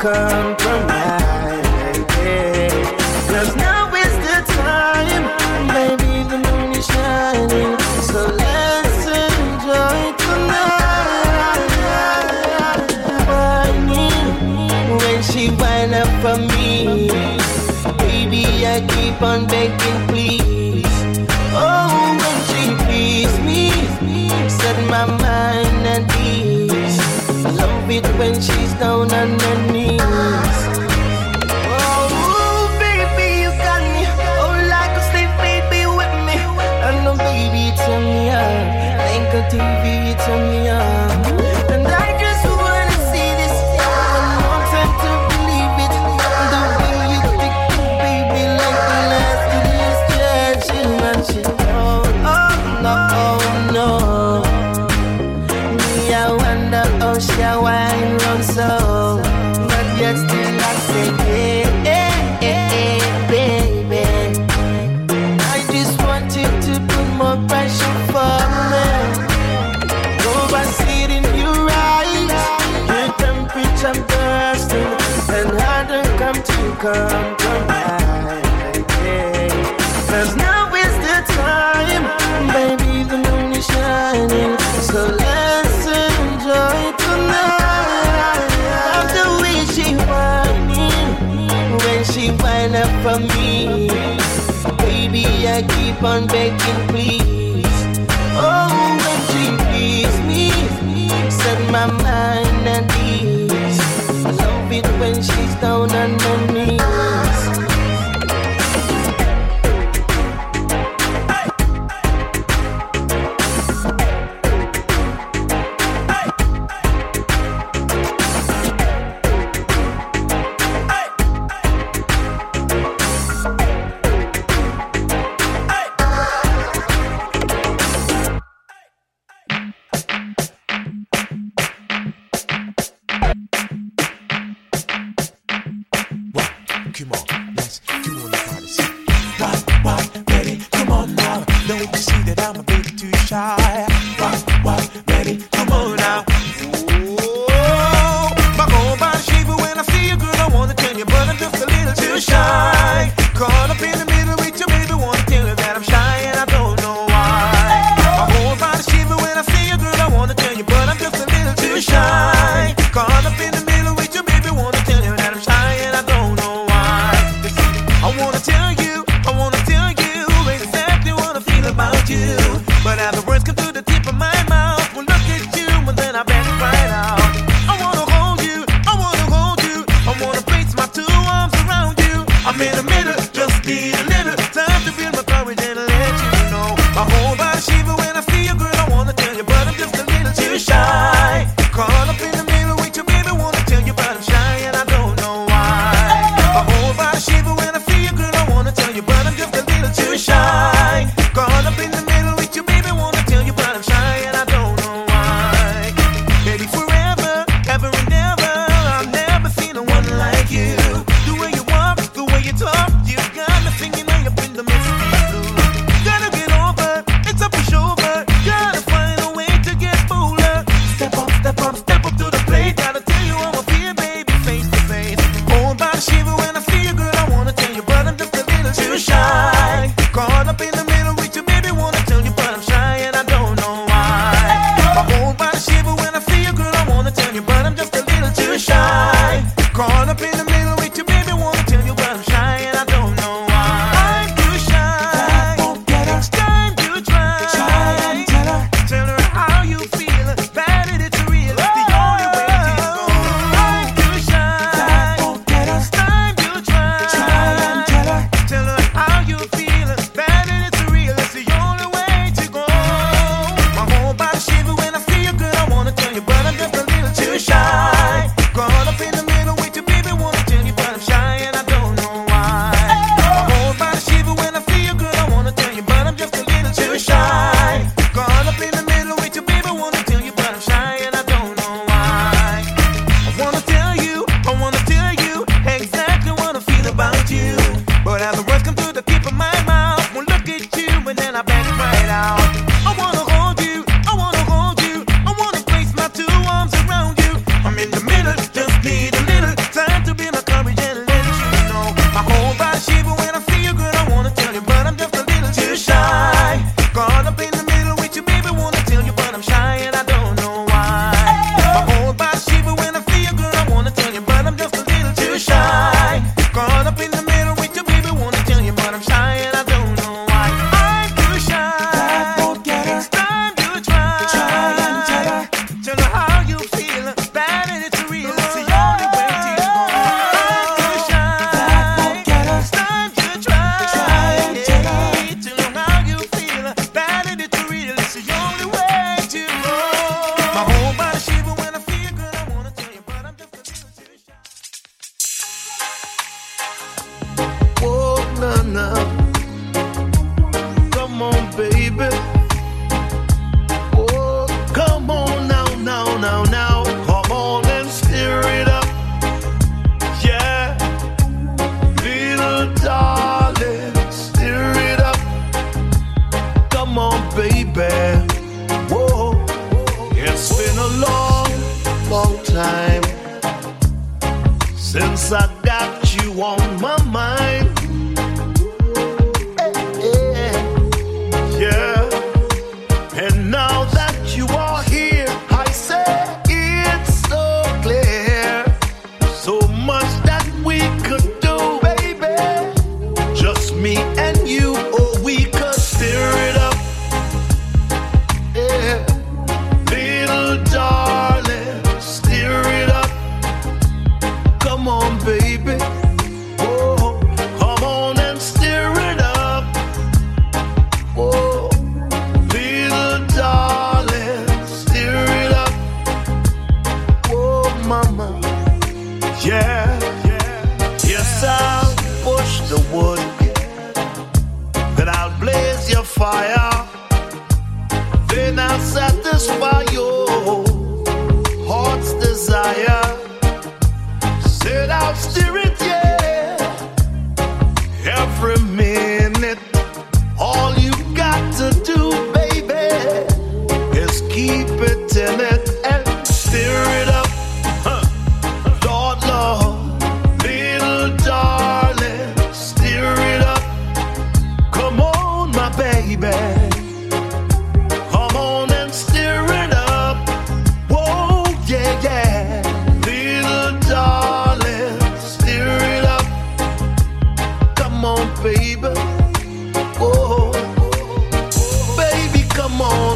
come. my mind at ease. I love it when she's down on my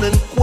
knock,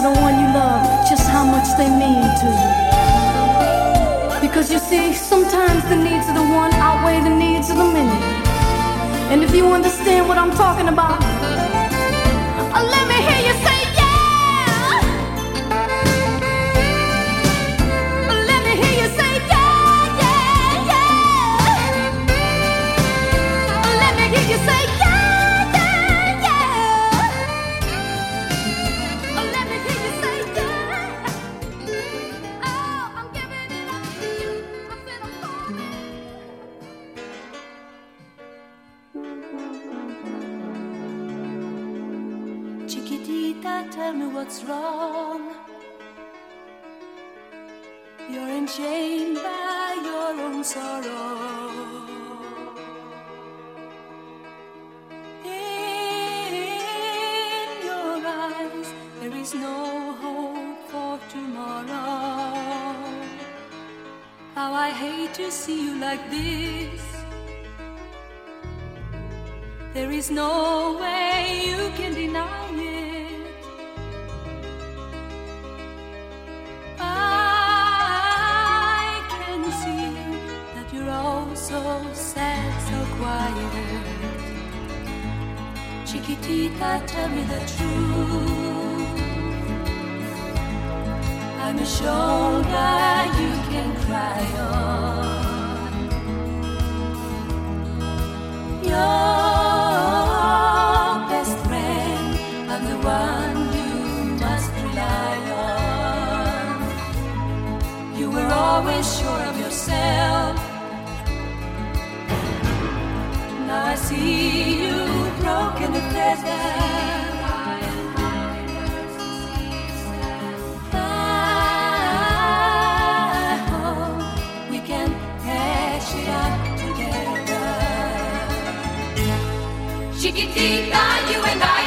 tell the one you love just how much they mean to you. Because you see, sometimes the needs of the one outweigh the needs of the many. And if you understand what I'm talking about, like this. There is no way you can deny it. I can see that you're all so sad, so quiet. Chiquitita, tell me the truth. I'm a shoulder you can cry on. Always sure of yourself. Now I see you broken and together. Chiquitita, you and I.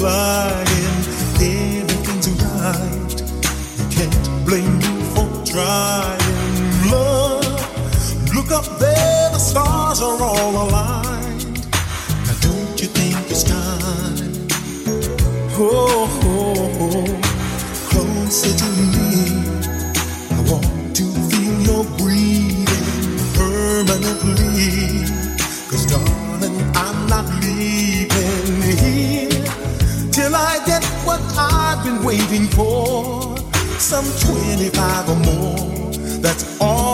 lying, everything's right. You can't blame me for trying. Love, look up there, the stars are all aligned. Now don't you think it's time? Oh, oh, oh. closer to me. I want to feel your breathing permanently. what I've been waiting for. Some 25 or more. That's all.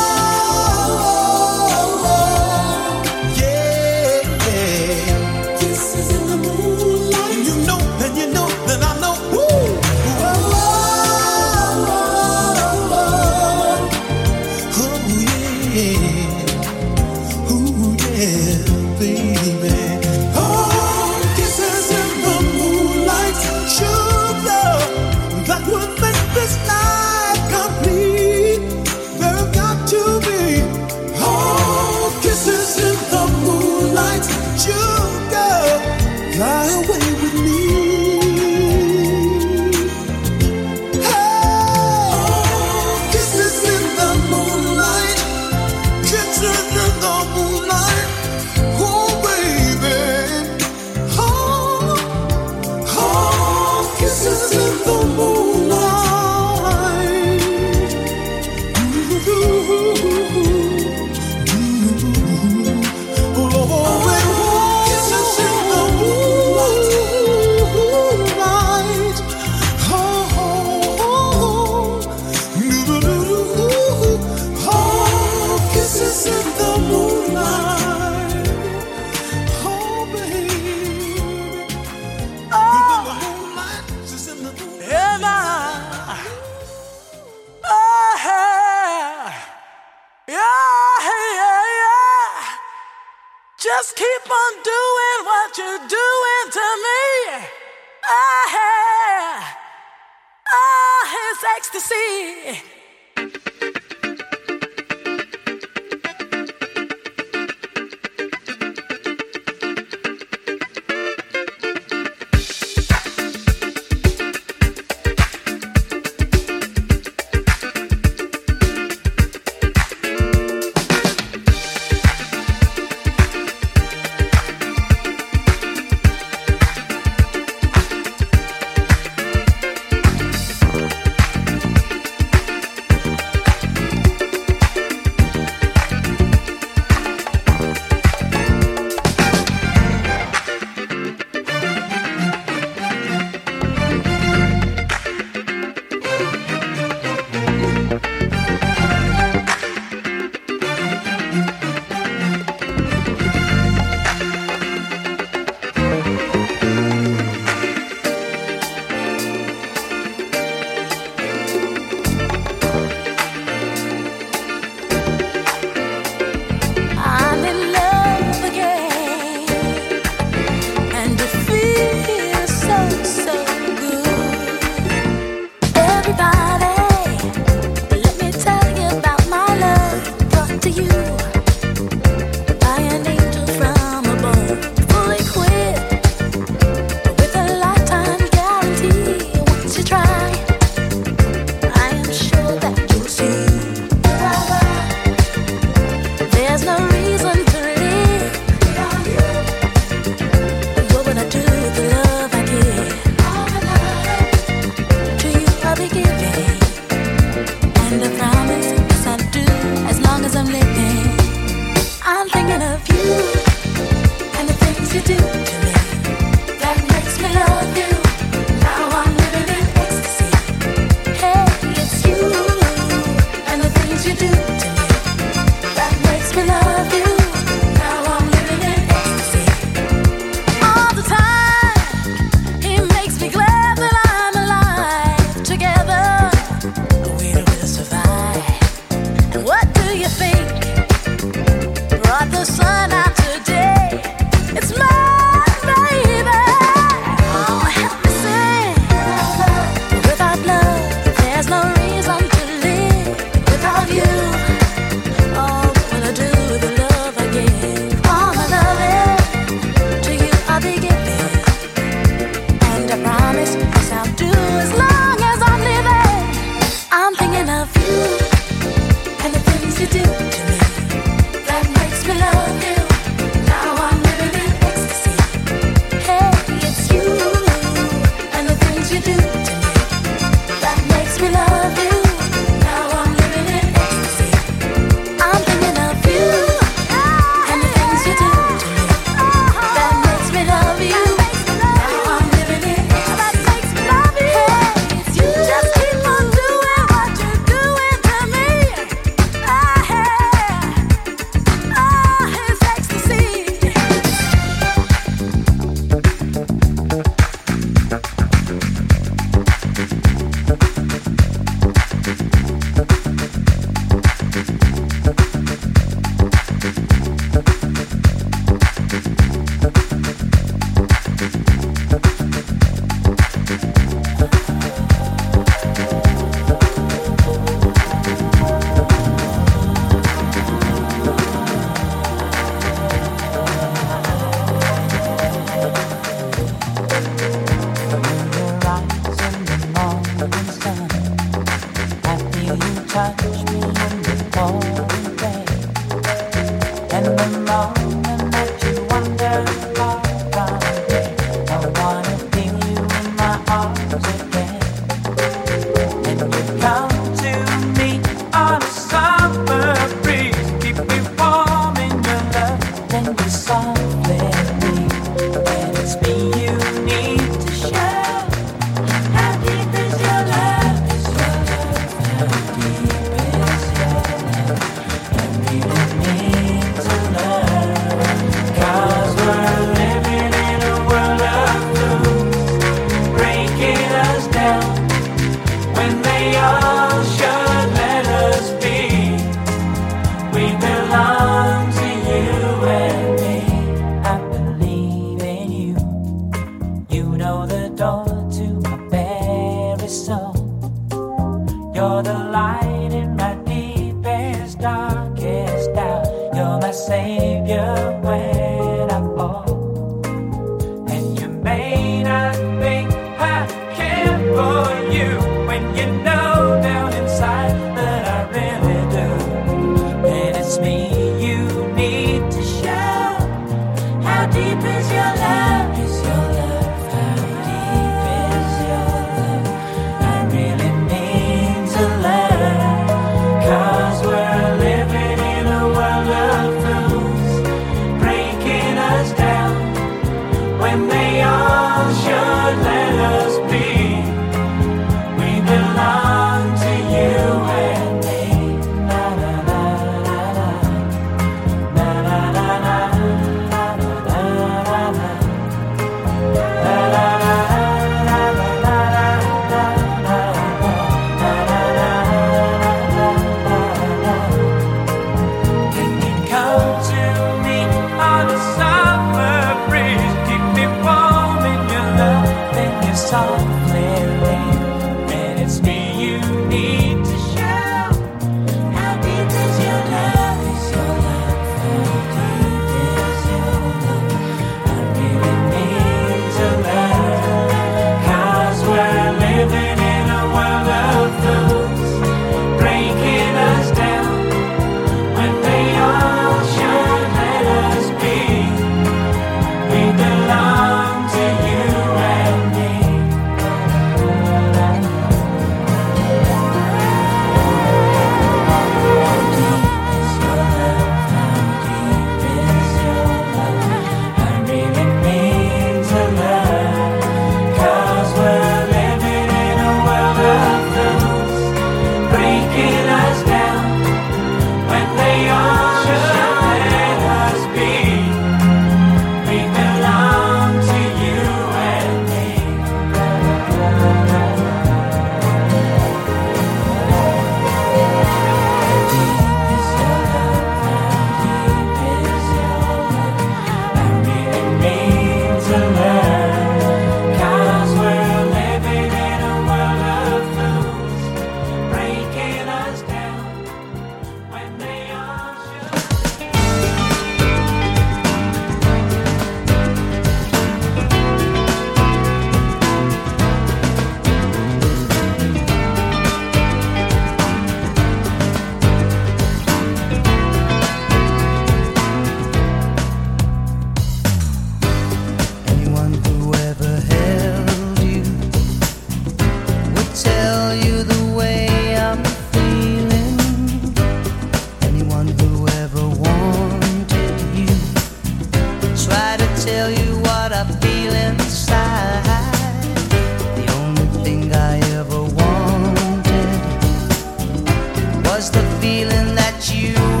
feeling that you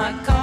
my car.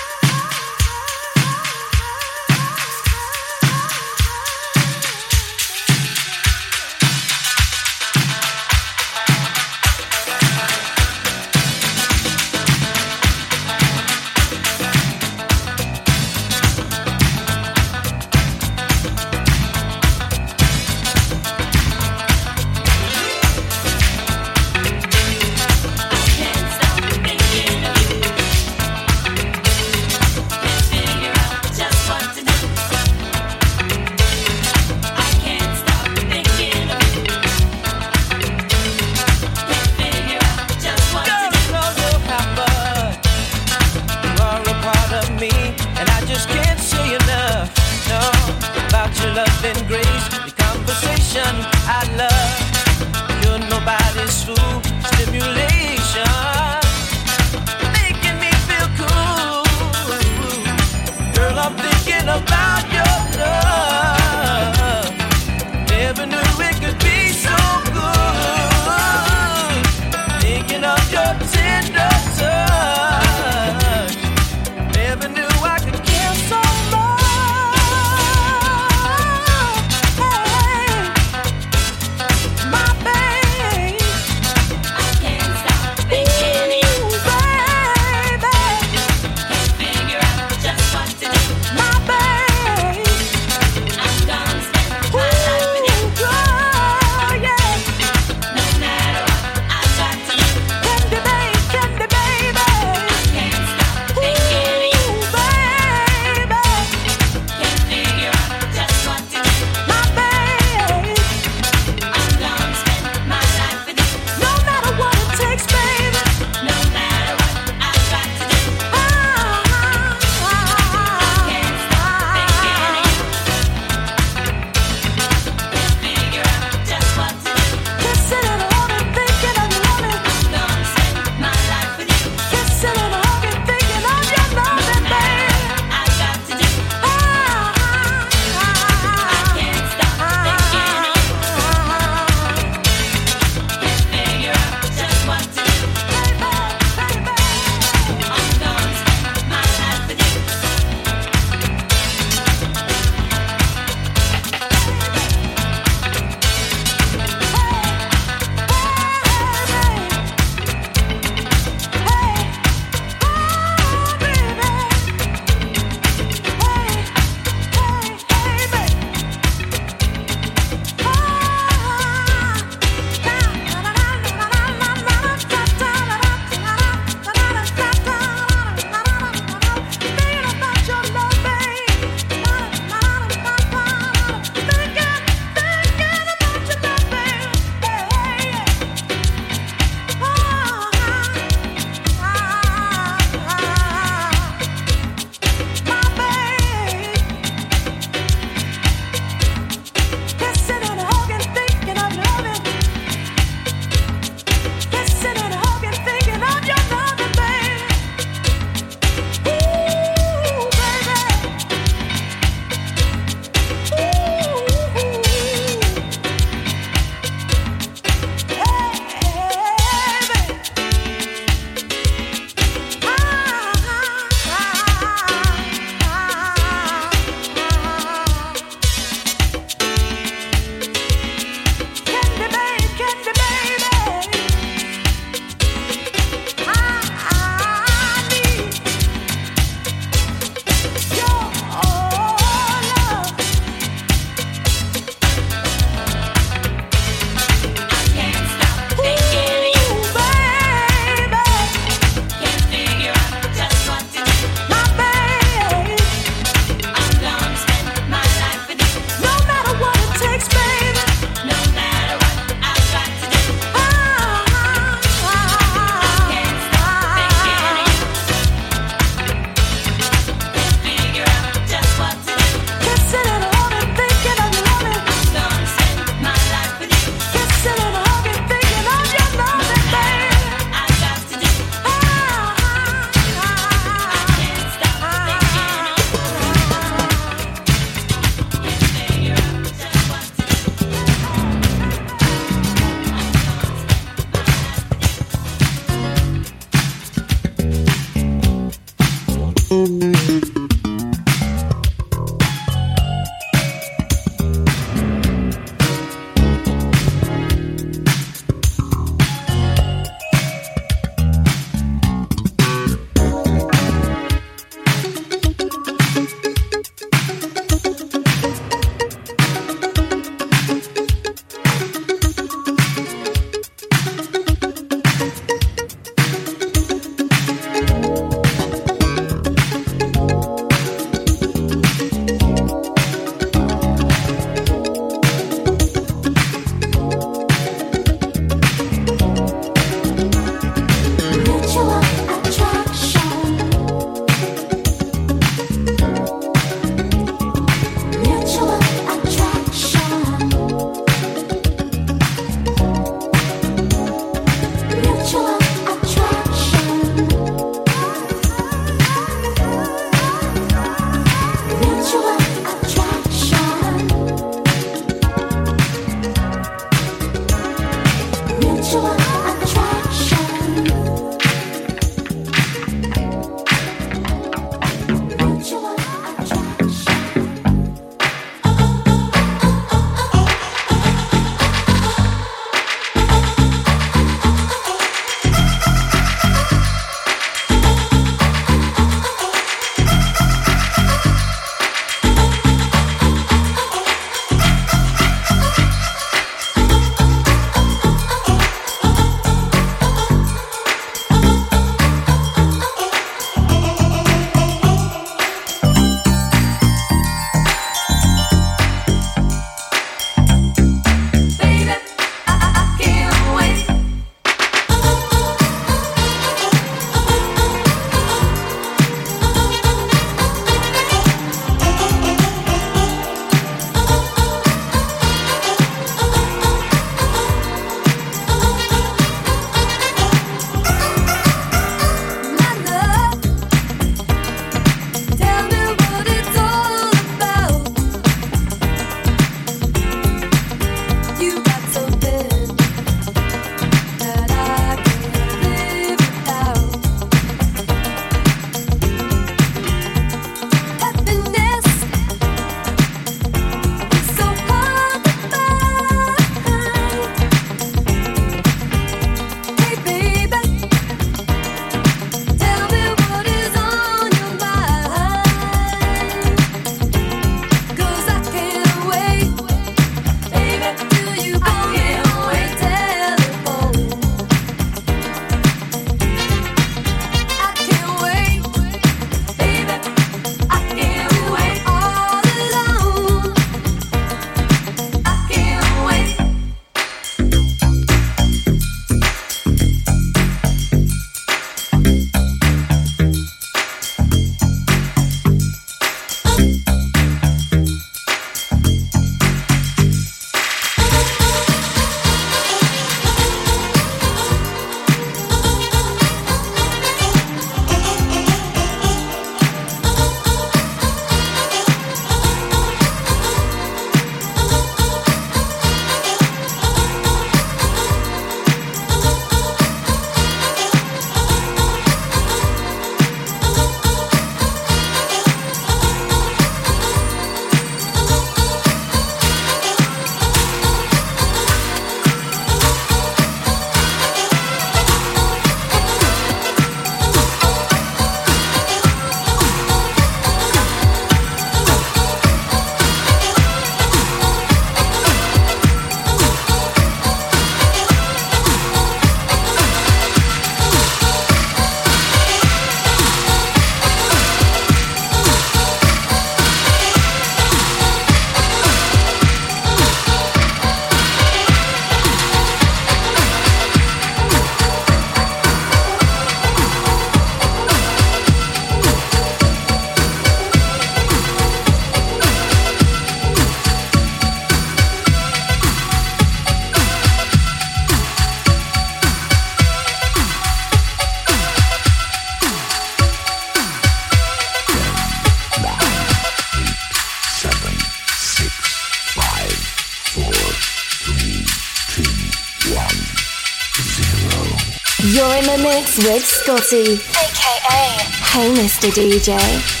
Scotty, aka Hey Mr. DJ.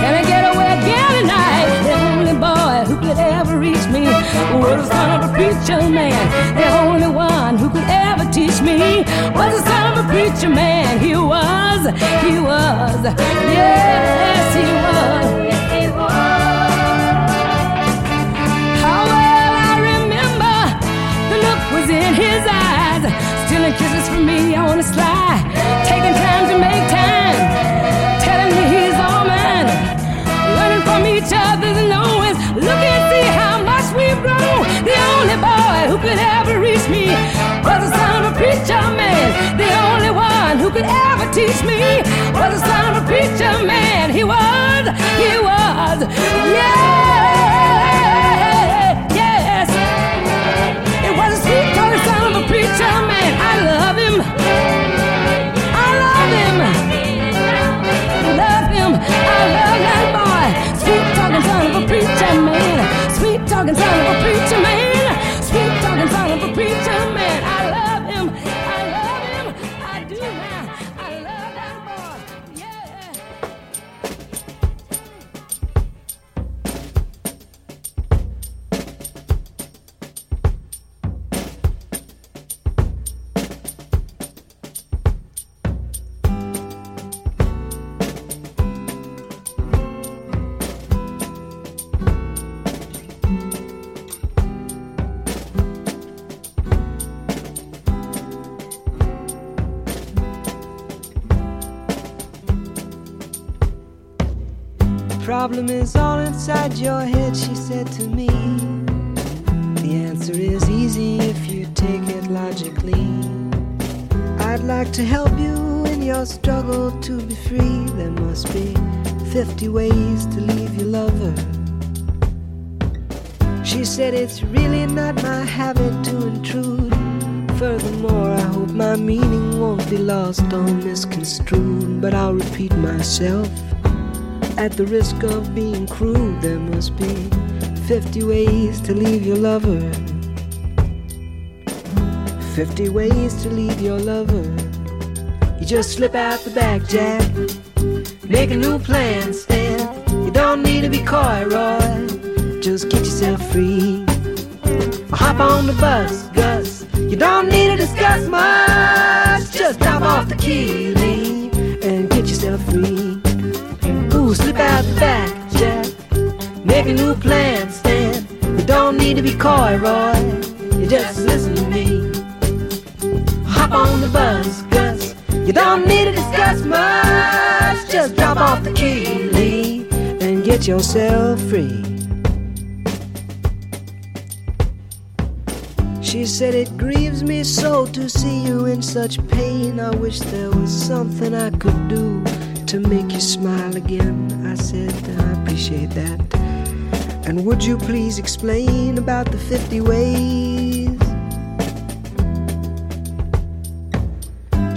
Can I get away again tonight? The only boy who could ever reach me was the son of a preacher man. The only one who could ever teach me was the son of a preacher man. He was, he was, yes, he was. He was. How well I remember the look was in his eyes. Stealing kisses from me on the sly, taking time to make time. each other's knowing, Look and see how much we've grown. The only boy who could ever reach me was the son of a preacher man. The only one who could ever teach me was the son of a preacher man. He was, he was, yeah, yes. It was a sweet coated son of a preacher man. I love him. I love him. I love him. I love that boy problem or misconstrued, but I'll repeat myself. At the risk of being crude, there must be 50 ways to leave your lover. 50 ways to leave your lover. You just slip out the back, Jack. Make a new plan, Stan. You don't need to be coy, Roy. Just get yourself free. hop on the bus, Gus. You don't need to discuss much. Off the key, leave, and get yourself free Ooh, slip out the back, Jack. Make a new plan, Stan. You don't need to be coy, Roy. You just listen to me. Hop on the bus, Gus. You don't need to discuss much. Just drop off the key, Lee, and get yourself free. She said, It grieves me so to see you in such pain. I wish there was something I could do to make you smile again. I said, I appreciate that. And would you please explain about the 50 ways?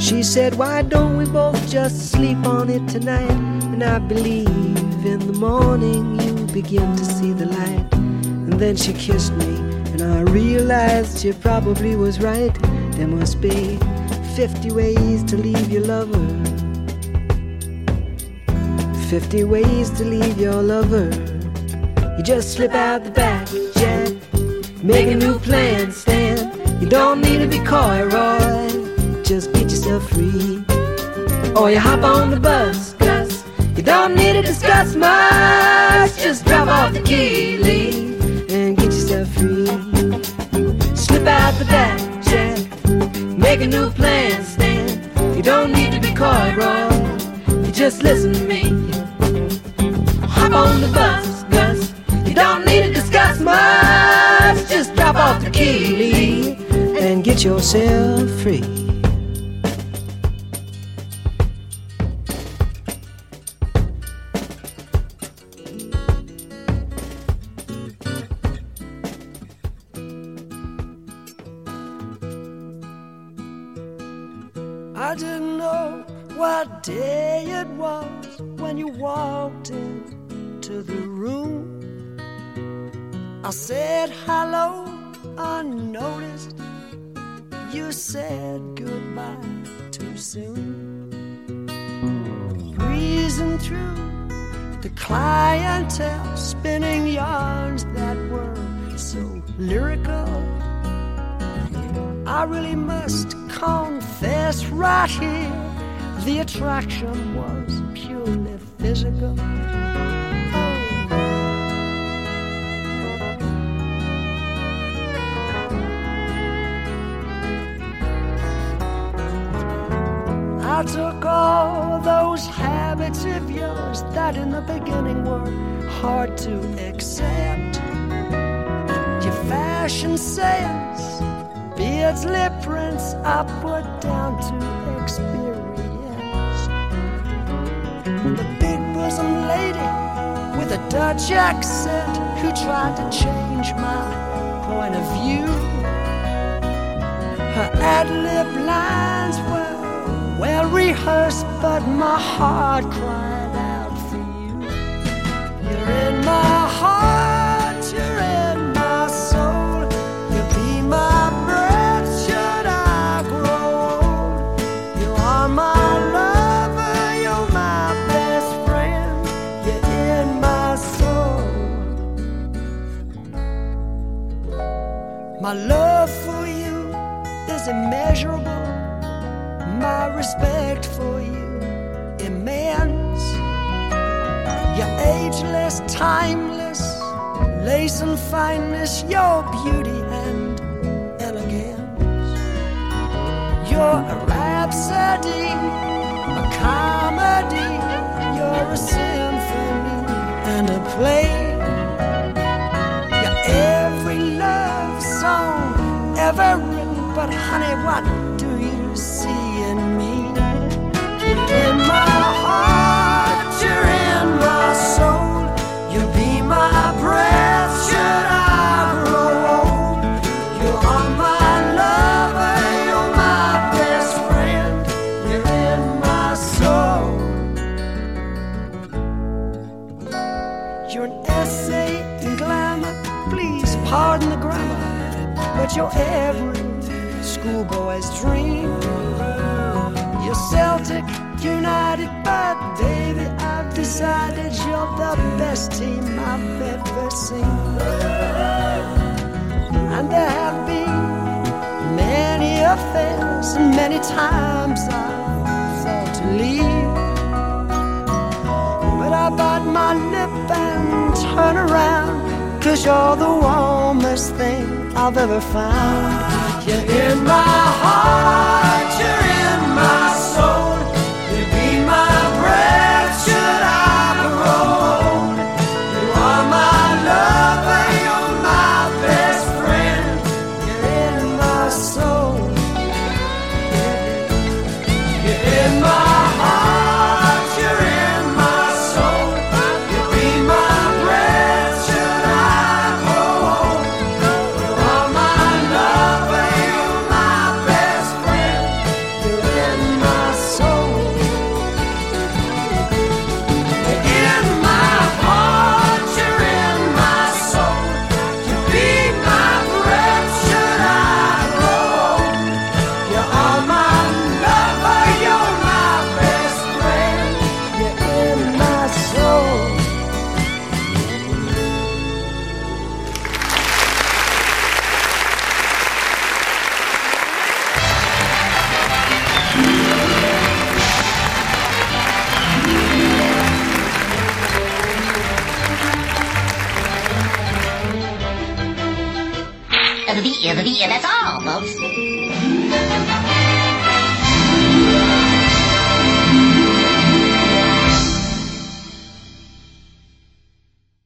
She said, Why don't we both just sleep on it tonight? And I believe in the morning you begin to see the light. And then she kissed me and I realized she probably was right. There must be 50 ways to leave your lover. 50 ways to leave your lover. You just slip out the back, Jack. Make a new plan, Stan. You don't need to be coy, Roy. Just get yourself free. Or you hop on the bus, Gus. You don't need to discuss much. Just drop off the key, Lee free. Slip out the back, Jack. Make a new plan, Stan. You don't need to be coy, Roy. You just listen to me. Hop on the bus, Gus. You don't need to discuss much. Just drop off the key, and get yourself free. I said hello unnoticed. You said goodbye too soon. Breezing through the clientele, spinning yarns that were so lyrical. I really must confess right here the attraction was purely physical. I took all those habits of yours that in the beginning were hard to accept. Your fashion sense, Beardsley prints, I put down to experience. The big bosom lady with a Dutch accent who tried to change my point of view. Her ad lib lines were well rehearsed, but my heart cried out for you. You're in my heart. And fineness, your best team I've ever seen. And there have been many affairs, many times I thought to leave. But I bite my lip and turn around, cause you're the warmest thing I've ever found. You're in my heart, you're in my soul.